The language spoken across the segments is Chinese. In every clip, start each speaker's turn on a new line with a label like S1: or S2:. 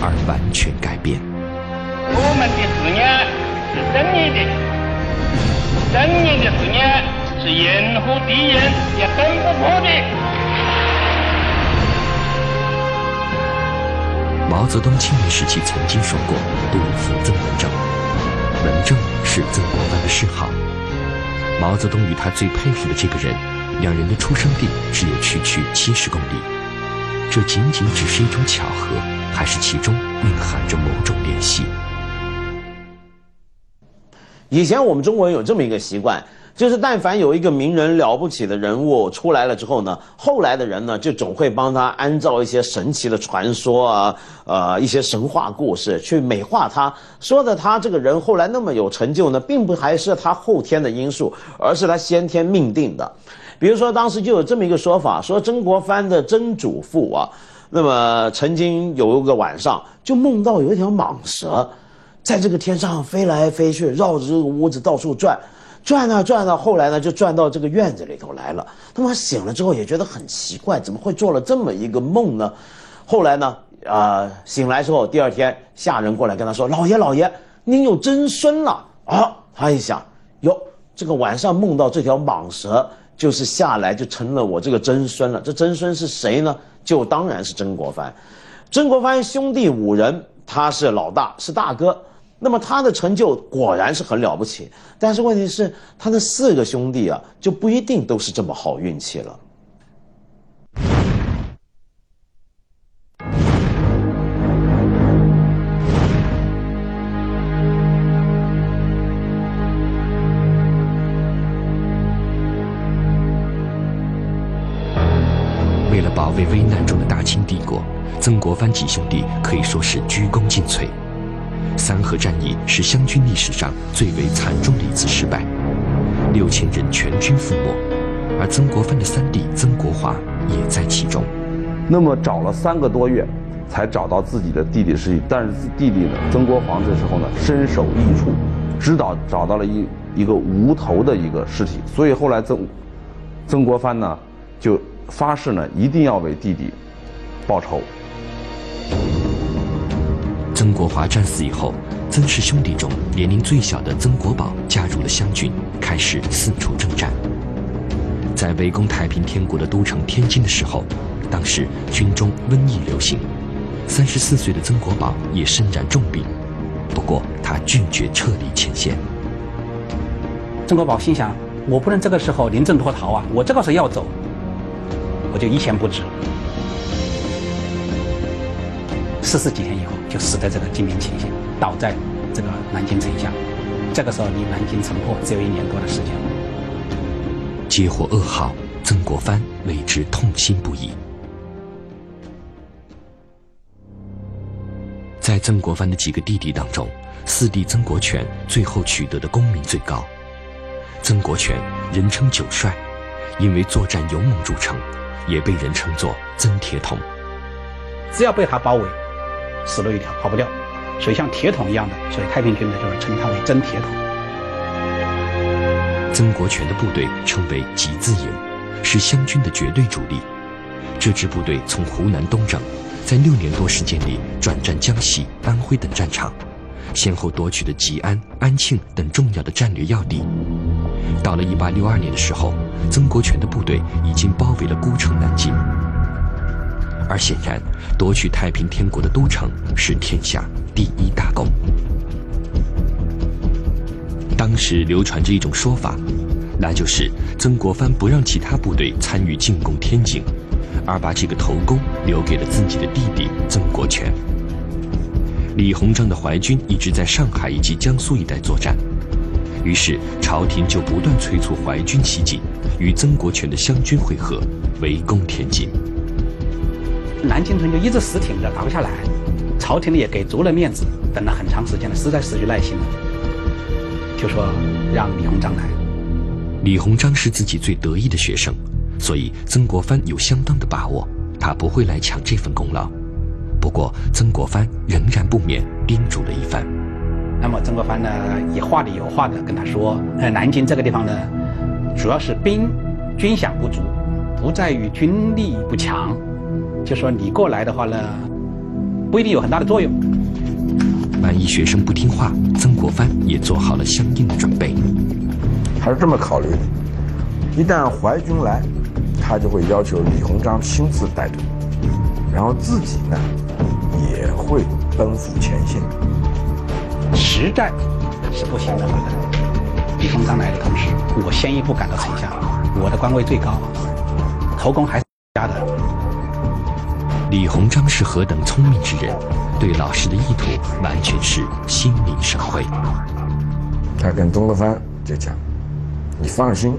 S1: 而完全改变。
S2: 我们的思念是正义的，正义的思念是任何敌人也攻不破的。
S1: 毛泽东青年时期曾经说过：“杜甫赠文正，文正是曾国藩的谥号。”毛泽东与他最佩服的这个人，两人的出生地只有区区七十公里。这仅仅只是一种巧合，还是其中蕴含着某种联系？
S3: 以前我们中国人有这么一个习惯，就是但凡有一个名人了不起的人物出来了之后呢，后来的人呢就总会帮他安造一些神奇的传说啊，呃，一些神话故事去美化他，说的他这个人后来那么有成就呢，并不还是他后天的因素，而是他先天命定的。比如说，当时就有这么一个说法，说曾国藩的曾祖父啊，那么曾经有一个晚上就梦到有一条蟒蛇，在这个天上飞来飞去，绕着这个屋子到处转，转啊转啊，后来呢就转到这个院子里头来了。他妈醒了之后也觉得很奇怪，怎么会做了这么一个梦呢？后来呢，啊，醒来之后，第二天下人过来跟他说：“老爷老爷，您有曾孙了啊！”他一想，哟，这个晚上梦到这条蟒蛇。就是下来就成了我这个曾孙了。这曾孙是谁呢？就当然是曾国藩。曾国藩兄弟五人，他是老大，是大哥。那么他的成就果然是很了不起。但是问题是，他的四个兄弟啊，就不一定都是这么好运气了。
S1: 清帝国，曾国藩几兄弟可以说是鞠躬尽瘁。三河战役是湘军历史上最为惨重的一次失败，六千人全军覆没，而曾国藩的三弟曾国华也在其中。
S4: 那么找了三个多月，才找到自己的弟弟尸体，但是弟弟呢，曾国藩这时候呢身首异处，知道找到了一一个无头的一个尸体，所以后来曾曾国藩呢就。发誓呢，一定要为弟弟报仇。
S1: 曾国华战死以后，曾氏兄弟中年龄最小的曾国宝加入了湘军，开始四处征战。在围攻太平天国的都城天津的时候，当时军中瘟疫流行，三十四岁的曾国宝也身染重病，不过他拒绝撤离前线。
S5: 曾国宝心想：我不能这个时候临阵脱逃啊，我这个时候要走。我就一钱不值，四十几天以后就死在这个金陵前线，倒在这个南京城下。这个时候离南京城破只有一年多的时间。
S1: 接获噩耗，曾国藩为之痛心不已。在曾国藩的几个弟弟当中，四弟曾国荃最后取得的功名最高。曾国荃人称九帅，因为作战勇猛著称。也被人称作曾铁桶，
S5: 只要被他包围，死路一条，跑不掉。所以像铁桶一样的，所以太平军呢就是称他为曾铁桶。
S1: 曾国荃的部队称为集字营，是湘军的绝对主力。这支部队从湖南东征，在六年多时间里转战江西、安徽等战场，先后夺取了吉安、安庆等重要的战略要地。到了一八六二年的时候，曾国荃的部队已经包围了孤城南京。而显然，夺取太平天国的都城是天下第一大功。当时流传着一种说法，那就是曾国藩不让其他部队参与进攻天津，而把这个头功留给了自己的弟弟曾国荃。李鸿章的淮军一直在上海以及江苏一带作战。于是，朝廷就不断催促淮军西进，与曾国荃的湘军会合，围攻天津。
S5: 南京城就一直死挺着，打不下来。朝廷呢也给足了面子，等了很长时间了，实在失去耐心了，就说让李鸿章来。
S1: 李鸿章是自己最得意的学生，所以曾国藩有相当的把握，他不会来抢这份功劳。不过，曾国藩仍然不免叮嘱了一番。
S5: 那么曾国藩呢，也话里有话的跟他说：“呃，南京这个地方呢，主要是兵军饷不足，不在于军力不强，就说你过来的话呢，不一定有很大的作用。
S1: 万一学生不听话，曾国藩也做好了相应的准备。
S6: 他是这么考虑的：一旦淮军来，他就会要求李鸿章亲自带队，然后自己呢也会奔赴前线。
S5: 实战是不行的，李鸿章来的同时，我先一步赶到城下，我的官位最高，头功还是 家的。
S1: 李鸿章是何等聪明之人，对老师的意图完全是心领神会。
S6: 他跟曾国藩就讲：“你放心，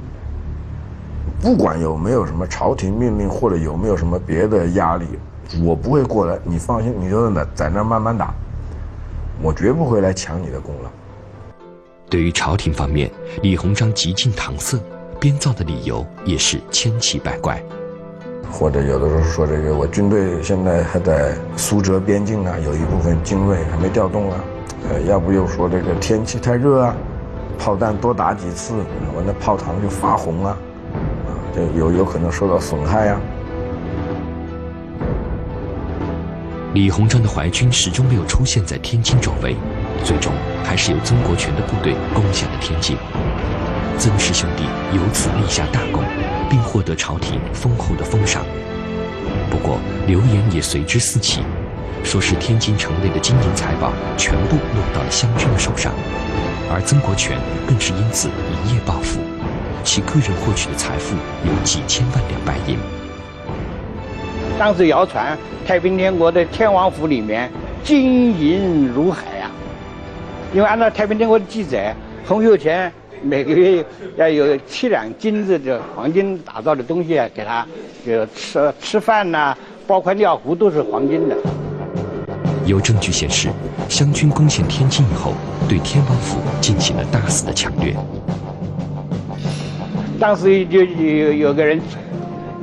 S6: 不管有没有什么朝廷命令或者有没有什么别的压力，我不会过来。你放心，你就在在那慢慢打，我绝不会来抢你的功劳。”
S1: 对于朝廷方面，李鸿章极尽搪塞，编造的理由也是千奇百怪。
S6: 或者有的时候说这个，我军队现在还在苏浙边境啊，有一部分精锐还没调动啊，呃，要不又说这个天气太热啊，炮弹多打几次，我那炮膛就发红啊，啊，就有有可能受到损害啊。
S1: 李鸿章的淮军始终没有出现在天津周围，最终还是由曾国荃的部队攻下了天津，曾氏兄弟由此立下大功。并获得朝廷丰厚的封赏。不过，流言也随之四起，说是天津城内的金银财宝全部落到了湘军的手上，而曾国荃更是因此一夜暴富，其个人获取的财富有几千万两白银。
S2: 当时谣传太平天国的天王府里面金银如海呀，因为按照太平天国的记载，洪秀全。每个月要有七两金子的黄金打造的东西啊，给他，就吃吃饭呐，包括尿壶都是黄金的。
S1: 有证据显示，湘军攻陷天津以后，对天王府进行了大肆的抢掠。
S2: 当时就有有个人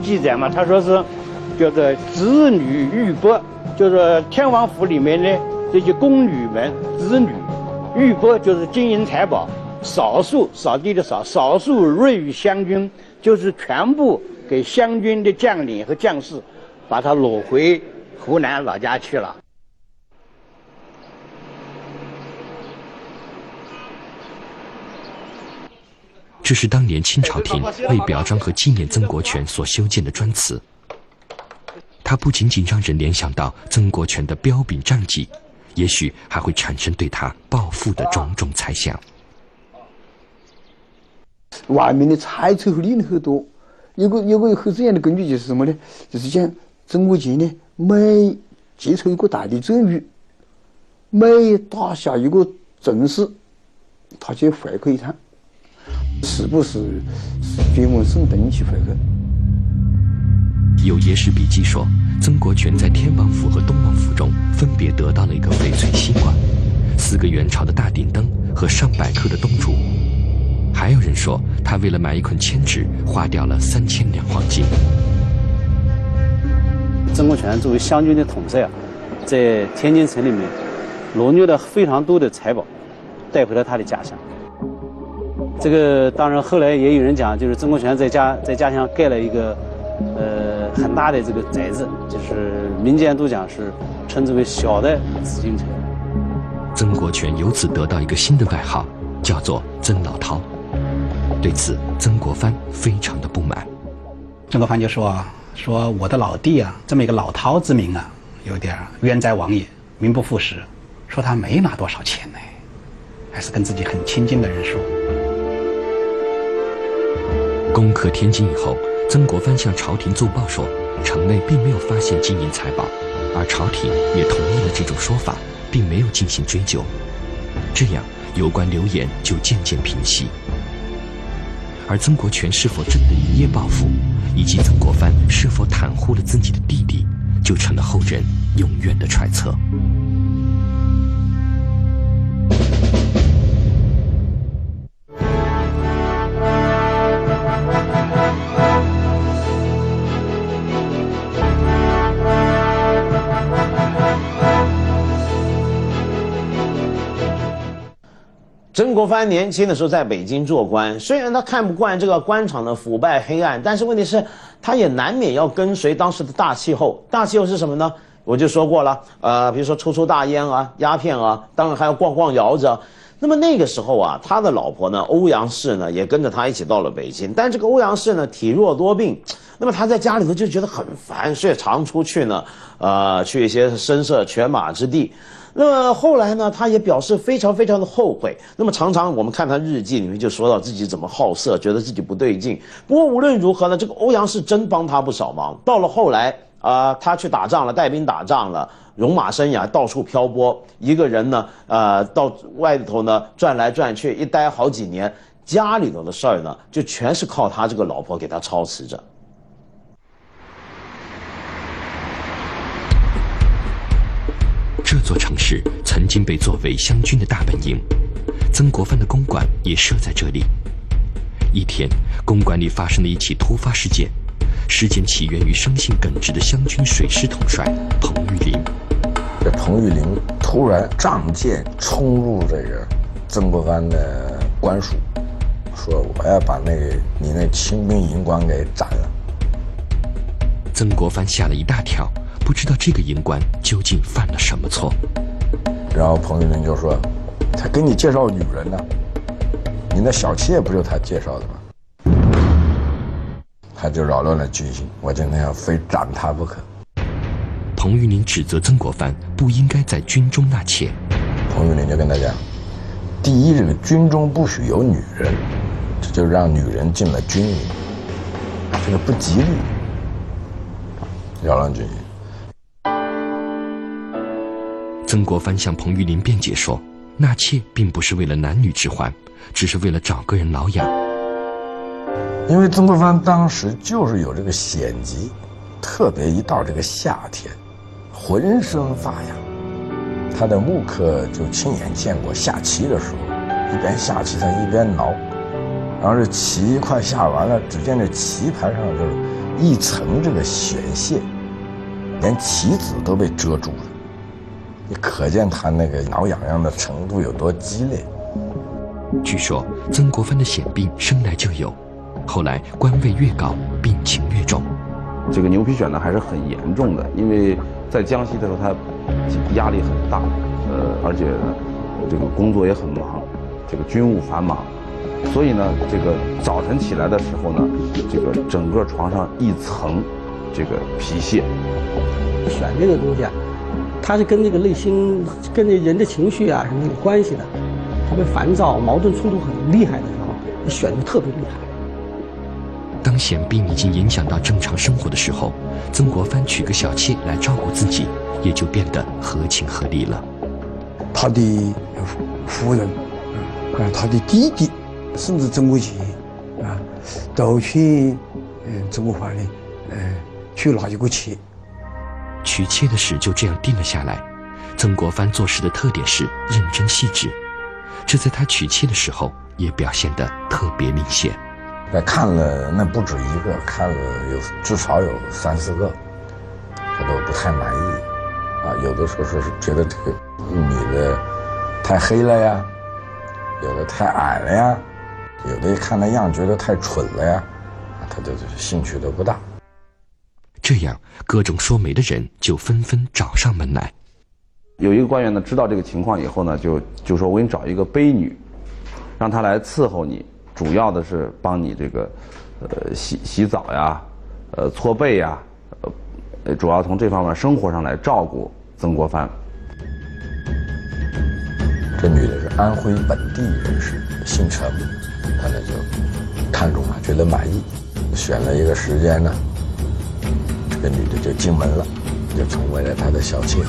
S2: 记载嘛，他说是叫做子女玉帛，就是天王府里面的这些宫女们子女，玉帛就是金银财宝。少数扫地的少，少数锐于湘军，就是全部给湘军的将领和将士，把他掳回湖南老家去了。
S1: 这是当年清朝廷为表彰和纪念曾国荃所修建的砖祠。它不仅仅让人联想到曾国荃的彪炳战绩，也许还会产生对他报复的种种猜想。
S7: 外面的猜测和理论很多，有个有个很重要的根据就是什么呢？就是讲曾国荃呢，每接受一个大的赠与，每打下一个城市，他就回去一趟，是不是专门送东西回去？
S1: 有野史笔记说，曾国荃在天王府和东王府中分别得到了一个翡翠西瓜、四个元朝的大顶灯和上百克的东珠。还有人说，他为了买一捆铅纸，花掉了三千两黄金。
S8: 曾国荃作为湘军的统帅啊，在天津城里面罗掠了非常多的财宝，带回了他的家乡。这个当然后来也有人讲，就是曾国荃在家在家乡盖了一个呃很大的这个宅子，就是民间都讲是称之为小的紫禁城。
S1: 曾国荃由此得到一个新的外号，叫做曾老饕。对此，曾国藩非常的不满。
S5: 曾国藩就说：“说我的老弟啊，这么一个老饕之名啊，有点冤哉王也，名不副实。说他没拿多少钱呢，还是跟自己很亲近的人说。”
S1: 攻克天津以后，曾国藩向朝廷奏报说，城内并没有发现金银财宝，而朝廷也同意了这种说法，并没有进行追究。这样，有关流言就渐渐平息。而曾国荃是否真的一夜暴富，以及曾国藩是否袒护了自己的弟弟，就成了后人永远的揣测。
S3: 曾国藩年轻的时候在北京做官，虽然他看不惯这个官场的腐败黑暗，但是问题是，他也难免要跟随当时的大气候。大气候是什么呢？我就说过了，呃，比如说抽抽大烟啊、鸦片啊，当然还要逛逛窑子。那么那个时候啊，他的老婆呢，欧阳氏呢，也跟着他一起到了北京。但这个欧阳氏呢，体弱多病，那么他在家里头就觉得很烦，所以常出去呢，呃，去一些声色犬马之地。那么后来呢，他也表示非常非常的后悔。那么常常我们看他日记里面就说到自己怎么好色，觉得自己不对劲。不过无论如何呢，这个欧阳氏真帮他不少忙。到了后来啊，他去打仗了，带兵打仗了，戎马生涯，到处漂泊，一个人呢，呃，到外头呢转来转去，一待好几年，家里头的事儿呢，就全是靠他这个老婆给他操持着。
S1: 这座城市曾经被作为湘军的大本营，曾国藩的公馆也设在这里。一天，公馆里发生了一起突发事件，事件起源于生性耿直的湘军水师统帅彭玉麟。
S6: 这彭玉麟突然仗剑冲入这个曾国藩的官署，说我要把那个你那清兵营官给斩了。
S1: 曾国藩吓了一大跳。不知道这个营官究竟犯了什么错，
S6: 然后彭玉麟就说：“他给你介绍女人呢，你那小妾不就他介绍的吗？”他就扰乱了军心，我今天要非斩他不可。
S1: 彭玉麟指责曾国藩不应该在军中纳妾，
S6: 彭玉麟就跟他讲：“第一，这个军中不许有女人，这就让女人进了军营，这个不吉利，扰乱军心。”
S1: 曾国藩向彭玉麟辩解说：“纳妾并不是为了男女之欢，只是为了找个人挠痒。”
S6: 因为曾国藩当时就是有这个癣疾，特别一到这个夏天，浑身发痒。他的木刻就亲眼见过下棋的时候，一边下棋他一边挠，然后这棋快下完了，只见这棋盘上就是一层这个癣屑，连棋子都被遮住了。你可见他那个挠痒痒的程度有多激烈。
S1: 据说曾国藩的癣病生来就有，后来官位越高，病情越重。
S4: 这个牛皮癣呢还是很严重的，因为在江西的时候他压力很大，呃，而且这个工作也很忙，这个军务繁忙，所以呢，这个早晨起来的时候呢，这个整个床上一层这个皮屑。
S9: 癣这个东西啊。它是跟那个内心、跟这人的情绪啊什么有关系的。特别烦躁、矛盾冲突很厉害的时候，选的特别厉害。
S1: 当显病已经影响到正常生活的时候，曾国藩娶个小妾来照顾自己，也就变得合情合理了。
S7: 他的夫人，啊，他的弟弟，甚至曾国荃，啊，都去，嗯，曾国藩的，嗯，去拿一个妾。
S1: 娶妾的事就这样定了下来。曾国藩做事的特点是认真细致，这在他娶妾的时候也表现得特别明显。
S6: 那看了那不止一个，看了有至少有三四个，他都不太满意。啊，有的时候说是觉得这个女的太黑了呀，有的太矮了呀，有的一看那样觉得太蠢了呀，他就兴趣都不大。
S1: 这样，各种说媒的人就纷纷找上门来。
S4: 有一个官员呢，知道这个情况以后呢，就就说：“我给你找一个卑女，让她来伺候你，主要的是帮你这个，呃，洗洗澡呀，呃，搓背呀，呃，主要从这方面生活上来照顾曾国藩。”
S6: 这女的是安徽本地人士，姓陈，他呢就看中了，觉得满意，选了一个时间呢。这个女的就进门了，就成为了他的小妾。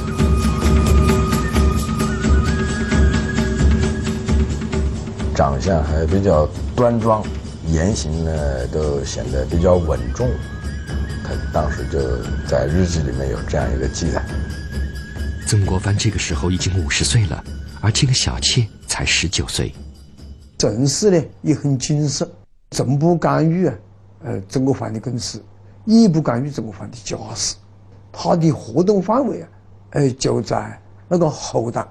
S6: 长相还比较端庄，言行呢都显得比较稳重。他当时就在日记里面有这样一个记载：
S1: 曾国藩这个时候已经五十岁了，而这个小妾才十九岁。
S7: 正事呢也很谨慎，从不干预啊，呃，曾国藩的公事。也不干预曾国藩的家事，他的活动范围啊，呃，就在那个后堂，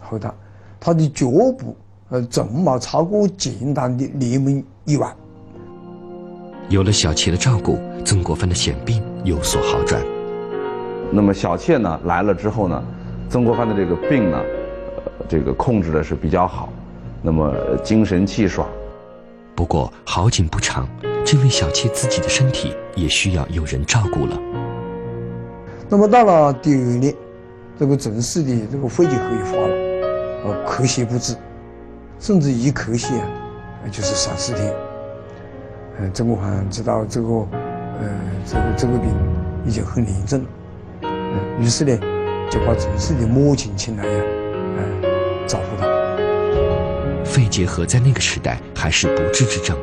S7: 后堂，他的脚步呃，总没超过简单的联盟一万。
S1: 有了小妾的照顾，曾国藩的险病有所好转。
S4: 那么小妾呢来了之后呢，曾国藩的这个病呢，呃，这个控制的是比较好，那么精神气爽。
S1: 不过好景不长，这位小妾自己的身体也需要有人照顾了。
S7: 那么到了第二年，这个正式的这个肺结核也发了，呃，咳血不止，甚至一咳血啊，就是三四天。嗯，曾国藩知道这个，呃，这个这个病已经很严重了，嗯，于是呢，就把正式的母亲请来呀，嗯，照顾他。
S1: 肺结核在那个时代还是不治之症，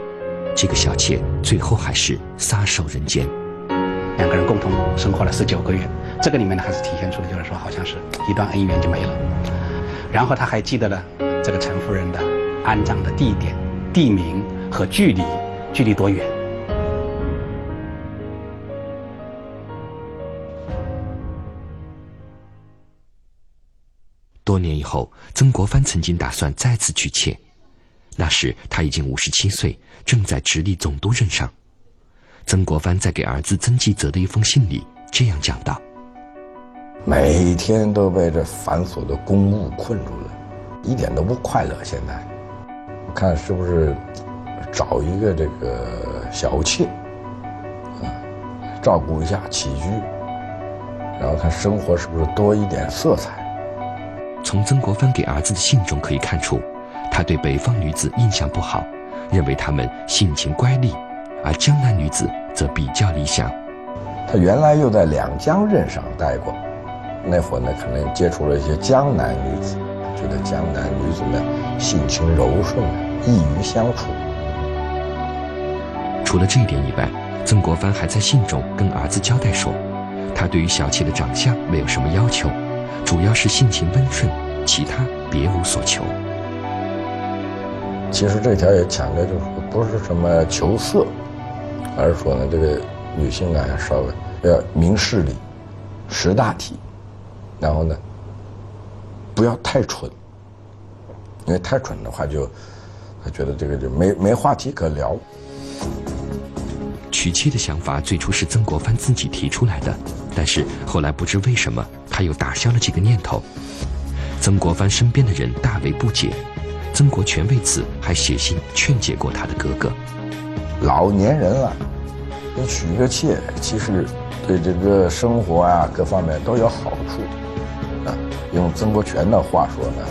S1: 这个小妾最后还是撒手人间。
S5: 两个人共同生活了十九个月，这个里面呢，还是体现出的就是说，好像是一段恩怨就没了。然后他还记得了这个陈夫人的安葬的地点、地名和距离，距离多远。
S1: 多年以后，曾国藩曾经打算再次去妾，那时他已经五十七岁，正在直隶总督任上。曾国藩在给儿子曾纪泽的一封信里这样讲道：“
S6: 每天都被这繁琐的公务困住了，一点都不快乐。现在，我看是不是找一个这个小妾，啊，照顾一下起居，然后看生活是不是多一点色彩。”
S1: 从曾国藩给儿子的信中可以看出，他对北方女子印象不好，认为她们性情乖戾。而江南女子则比较理想。
S6: 他原来又在两江任上待过，那会儿呢，可能接触了一些江南女子，觉得江南女子们性情柔顺，易于相处。
S1: 除了这一点以外，曾国藩还在信中跟儿子交代说，他对于小妾的长相没有什么要求，主要是性情温顺，其他别无所求。
S6: 其实这条也强调就是不是什么求色。而是说呢，这个女性啊，要稍微要明事理、识大体，然后呢，不要太蠢，因为太蠢的话，就他觉得这个就没没话题可聊。
S1: 娶妻的想法最初是曾国藩自己提出来的，但是后来不知为什么，他又打消了这个念头。曾国藩身边的人大为不解，曾国荃为此还写信劝解过他的哥哥。
S6: 老年人了，你娶个妾，其实对这个生活啊各方面都有好处。啊，用曾国荃的话说呢，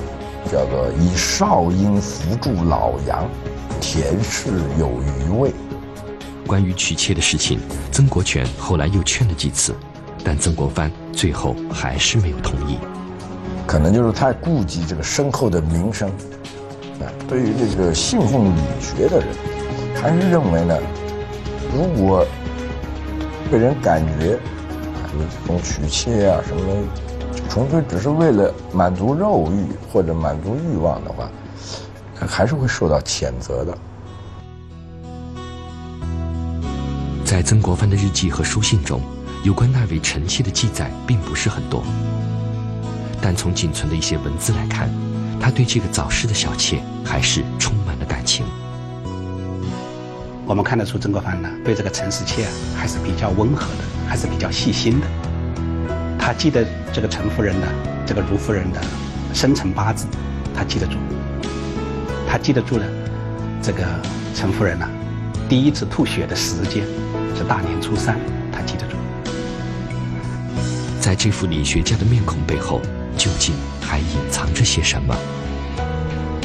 S6: 叫做以少阴扶助老阳，田氏有余味。
S1: 关于娶妾的事情，曾国荃后来又劝了几次，但曾国藩最后还是没有同意。
S6: 可能就是太顾及这个身后的名声。啊，对于这个信奉理学的人。还是认为呢，如果被人感觉啊，你这种娶妾啊什么东西，纯粹只是为了满足肉欲或者满足欲望的话，还是会受到谴责的。
S1: 在曾国藩的日记和书信中，有关那位臣妾的记载并不是很多，但从仅存的一些文字来看，他对这个早逝的小妾还是充满了感情。
S5: 我们看得出曾国藩呢，对这个陈世妾啊，还是比较温和的，还是比较细心的。他记得这个陈夫人的、这个卢夫人的生辰八字，他记得住。他记得住了这个陈夫人呢，第一次吐血的时间是大年初三，他记得住。
S1: 在这副理学家的面孔背后，究竟还隐藏着些什么？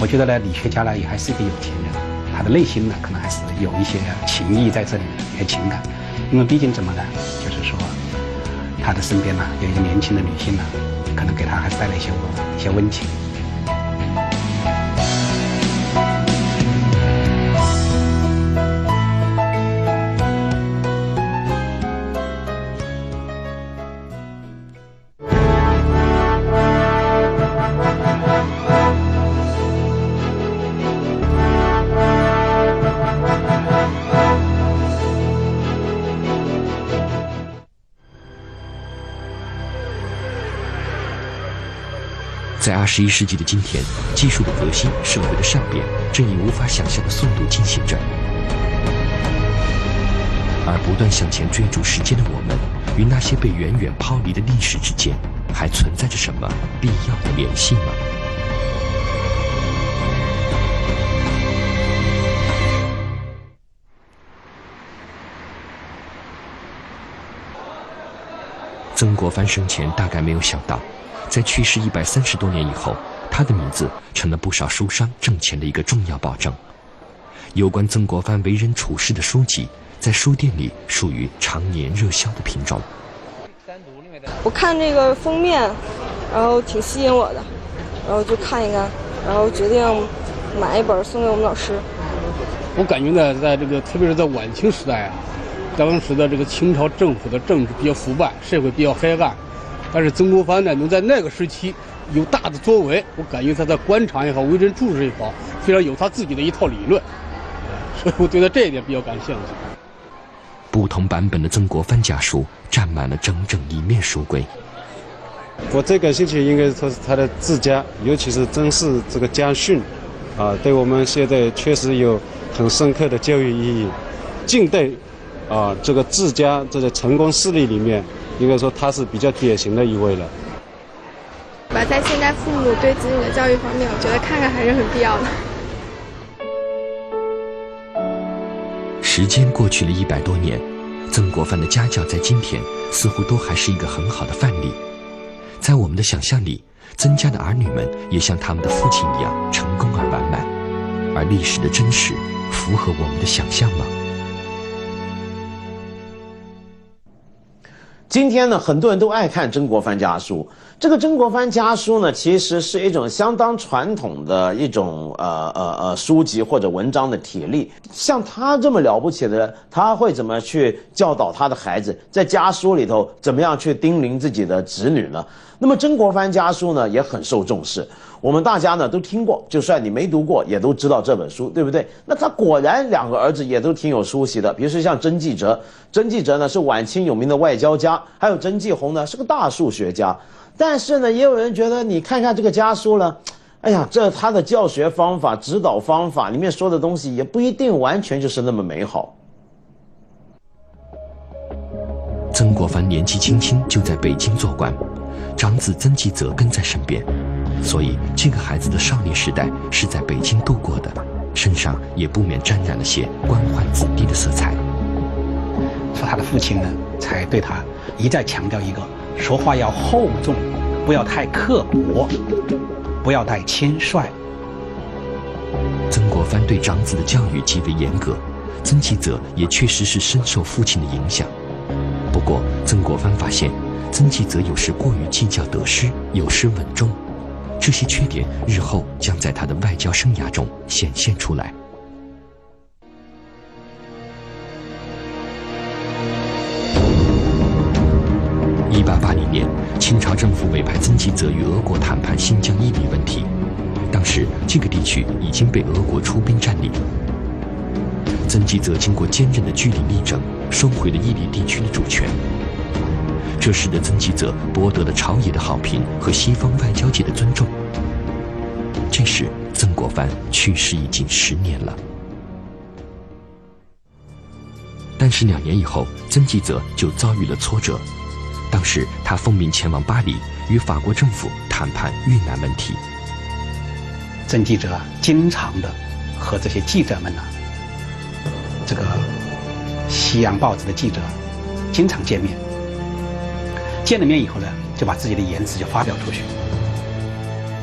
S5: 我觉得呢，理学家呢，也还是一个有钱人。他的内心呢，可能还是有一些情谊在这里，一些情感，因为毕竟怎么呢？就是说，他的身边呢有一个年轻的女性呢，可能给他还带来一些一些温情。
S1: 在二十一世纪的今天，技术的革新、社会的善变，正以无法想象的速度进行着。而不断向前追逐时间的我们，与那些被远远抛离的历史之间，还存在着什么必要的联系吗？曾国藩生前大概没有想到，在去世一百三十多年以后，他的名字成了不少书商挣钱的一个重要保证。有关曾国藩为人处事的书籍，在书店里属于常年热销的品种。
S10: 我看这个封面，然后挺吸引我的，然后就看一看，然后决定买一本送给我们老师。
S11: 我感觉呢，在这个特别是在晚清时代啊。当时的这个清朝政府的政治比较腐败，社会比较黑暗，但是曾国藩呢，能在那个时期有大的作为，我感觉他在官场也好，为人处事也好，非常有他自己的一套理论，所 以我对他这一点比较感兴趣。
S1: 不同版本的曾国藩家书占满了整整一面书柜。
S12: 我最感兴趣应该说是他的自家，尤其是曾氏这个家训，啊，对我们现在确实有很深刻的教育意义。近代。啊，这个自家这个成功事例里面，应该说他是比较典型的一位了。
S13: 吧，在现在父母对子女的教育方面，我觉得看看还是很必要的。
S1: 时间过去了一百多年，曾国藩的家教在今天似乎都还是一个很好的范例。在我们的想象里，曾家的儿女们也像他们的父亲一样成功而完满，而历史的真实符合我们的想象吗？
S3: 今天呢，很多人都爱看《曾国藩家书》。这个《曾国藩家书》呢，其实是一种相当传统的一种呃呃呃书籍或者文章的体例。像他这么了不起的人，他会怎么去教导他的孩子？在家书里头，怎么样去叮咛自己的子女呢？那么《曾国藩家书》呢，也很受重视。我们大家呢都听过，就算你没读过，也都知道这本书，对不对？那他果然两个儿子也都挺有出息的，比如说像曾纪泽，曾纪泽呢是晚清有名的外交家，还有曾纪红呢是个大数学家。但是呢，也有人觉得你看看这个家书了，哎呀，这他的教学方法、指导方法里面说的东西也不一定完全就是那么美好。
S1: 曾国藩年纪轻轻就在北京做官，长子曾纪泽跟在身边。所以，这个孩子的少年时代是在北京度过的，身上也不免沾染了些官宦子弟的色彩。
S5: 说他的父亲呢，才对他一再强调一个：说话要厚重，不要太刻薄，不要太谦率。
S1: 曾国藩对长子的教育极为严格，曾纪泽也确实是深受父亲的影响。不过，曾国藩发现，曾纪泽有时过于计较得失，有时稳重。这些缺点日后将在他的外交生涯中显现出来。一八八零年，清朝政府委派曾纪泽与俄国谈判新疆伊犁问题，当时这个地区已经被俄国出兵占领。曾纪泽经过坚韧的据理力争，收回了伊犁地区的主权。这使得曾纪泽博得了朝野的好评和西方外交界的尊重。这时，曾国藩去世已经十年了。但是两年以后，曾纪泽就遭遇了挫折。当时他奉命前往巴黎，与法国政府谈判越南问题。
S5: 曾纪泽经常的和这些记者们呢，这个西洋报纸的记者经常见面。见了面以后呢，就把自己的言辞就发表出去。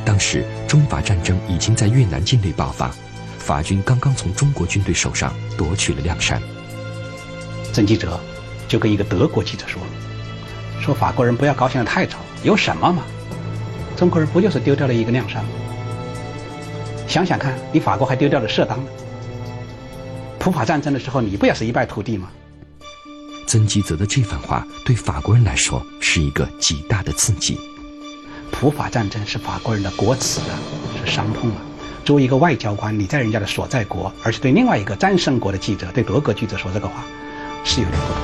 S1: 当时中法战争已经在越南境内爆发，法军刚刚从中国军队手上夺取了谅山。
S5: 曾记者就跟一个德国记者说：“说法国人不要高兴的太早，有什么嘛？中国人不就是丢掉了一个谅山吗？想想看，你法国还丢掉了色当呢。普法战争的时候，你不也是一败涂地吗？”
S1: 曾纪泽的这番话对法国人来说是一个极大的刺激。
S5: 普法战争是法国人的国耻啊，是伤痛啊。作为一个外交官，你在人家的所在国，而且对另外一个战胜国的记者，对德国记者说这个话，是有点不同。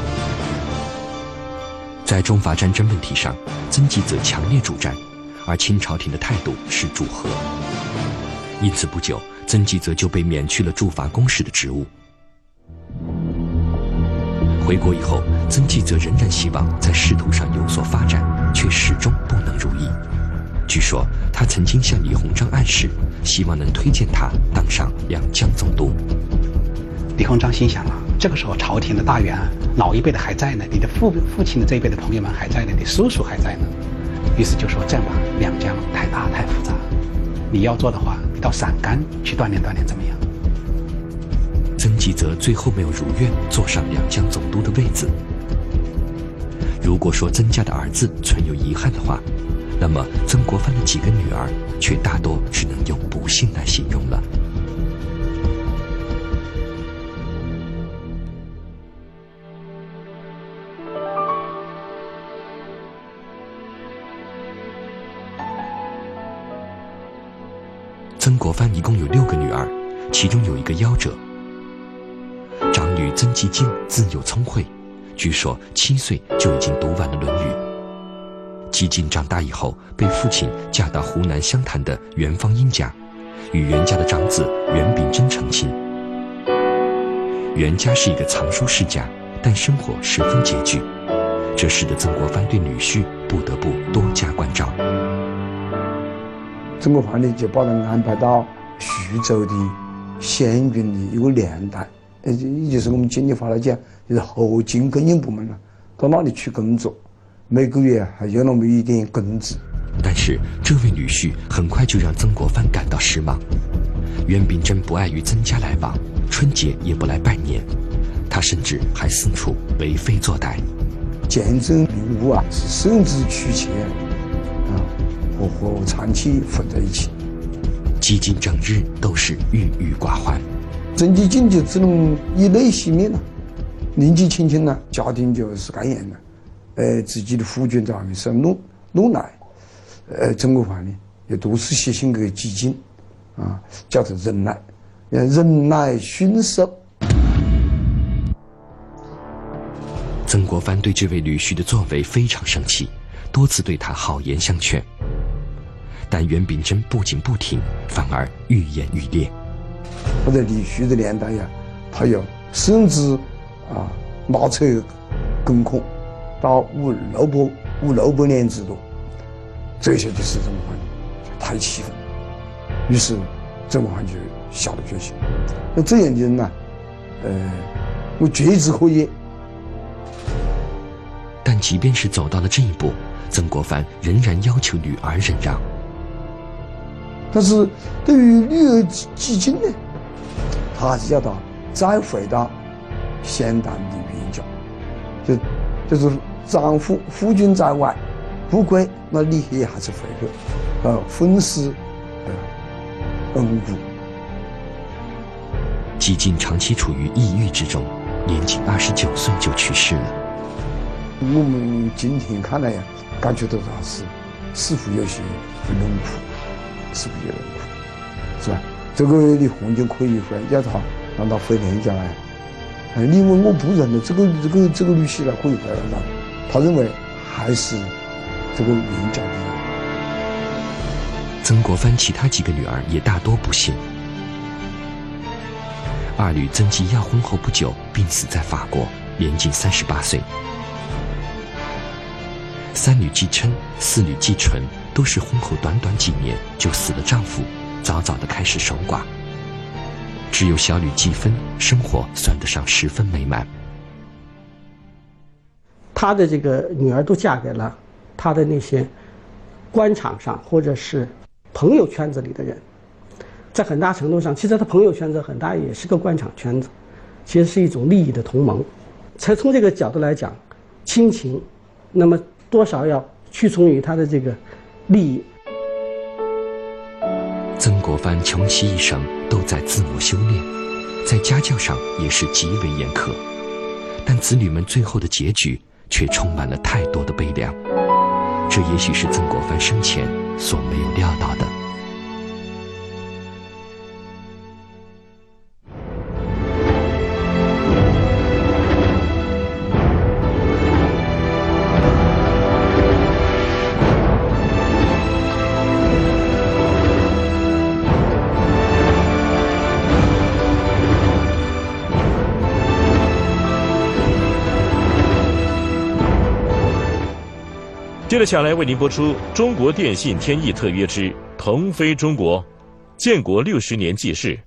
S1: 在中法战争问题上，曾纪泽强烈主战，而清朝廷的态度是主和。因此不久，曾纪泽就被免去了驻法公使的职务。回国以后，曾纪泽仍然希望在仕途上有所发展，却始终不能如意。据说他曾经向李鸿章暗示，希望能推荐他当上两江总督。
S5: 李鸿章心想啊，这个时候朝廷的大员老一辈的还在呢，你的父父亲的这一辈的朋友们还在呢，你叔叔还在呢，于是就说这样吧，两江太大太复杂，你要做的话，你到陕甘去锻炼锻炼怎么样？
S1: 曾纪泽最后没有如愿坐上两江总督的位子。如果说曾家的儿子存有遗憾的话，那么曾国藩的几个女儿却大多只能用不幸来形容了。曾国藩一共有六个女儿，其中有一个夭折。曾纪静自幼聪慧，据说七岁就已经读完了《论语》。纪静长大以后，被父亲嫁到湖南湘潭的袁方英家，与袁家的长子袁秉贞成亲。袁家是一个藏书世家，但生活十分拮据，这使得曾国藩对女婿不得不多加关照。
S7: 曾国藩呢，就把他安排到徐州的县军的一个连带。呃，也就是我们经济话来讲，就是后勤供应部门了，到那里去工作，每个月还有那么一点工资。
S1: 但是这位女婿很快就让曾国藩感到失望。袁秉真不爱与曾家来往，春节也不来拜年，他甚至还四处为非作歹。
S7: 见证礼物啊，是甚至取钱，啊，和和长期混在一起，
S1: 几近整日都是郁郁寡欢。
S7: 曾纪静就只能以泪洗面了，年纪轻轻呢，家庭就是干严了，呃，自己的夫君在外面生怒怒奶，呃，曾国藩呢也多次写信给纪静，啊，叫他忍耐，忍耐驯守。
S1: 曾国藩对这位女婿的作为非常生气，多次对他好言相劝，但袁秉贞不仅不听，反而愈演愈烈。
S7: 或者李旭的年代呀，他要甚至啊拿车公孔到五六百五六百年之多，这些就是曾国藩太气愤，于是曾国藩就下了决心。那这样的人呢，呃，我绝之可以。
S1: 但即便是走到了这一步，曾国藩仍然要求女儿忍让。
S7: 但是对于女儿纪静呢？他还是叫他再回到湘潭的原家，就就是丈夫夫君在外不归，那你也还是回去，呃，分施呃恩顾。
S1: 纪静长期处于抑郁之中，年仅二十九岁就去世了。
S7: 我们今天看来呀，感觉到他是似乎有些冷酷，是不是有点苦，是吧？这个李红就可以回，要他让他回娘家来。哎，你问我不认得这个这个这个女婿呢，可以回来了。他认为还是这个袁家的人。
S1: 曾国藩其他几个女儿也大多不幸。二女曾纪要婚后不久病死在法国，年仅三十八岁。三女纪琛、四女纪纯都是婚后短短几年就死了丈夫。早早的开始守寡，只有小女季芬生活算得上十分美满。
S9: 他的这个女儿都嫁给了他的那些官场上或者是朋友圈子里的人，在很大程度上，其实他朋友圈子很大也是个官场圈子，其实是一种利益的同盟。才从这个角度来讲，亲情，那么多少要屈从于他的这个利益。
S1: 曾国藩穷其一生都在自我修炼，在家教上也是极为严苛，但子女们最后的结局却充满了太多的悲凉，这也许是曾国藩生前所没有料到的。
S14: 接下来为您播出《中国电信天翼特约之腾飞中国》，建国六十年纪事。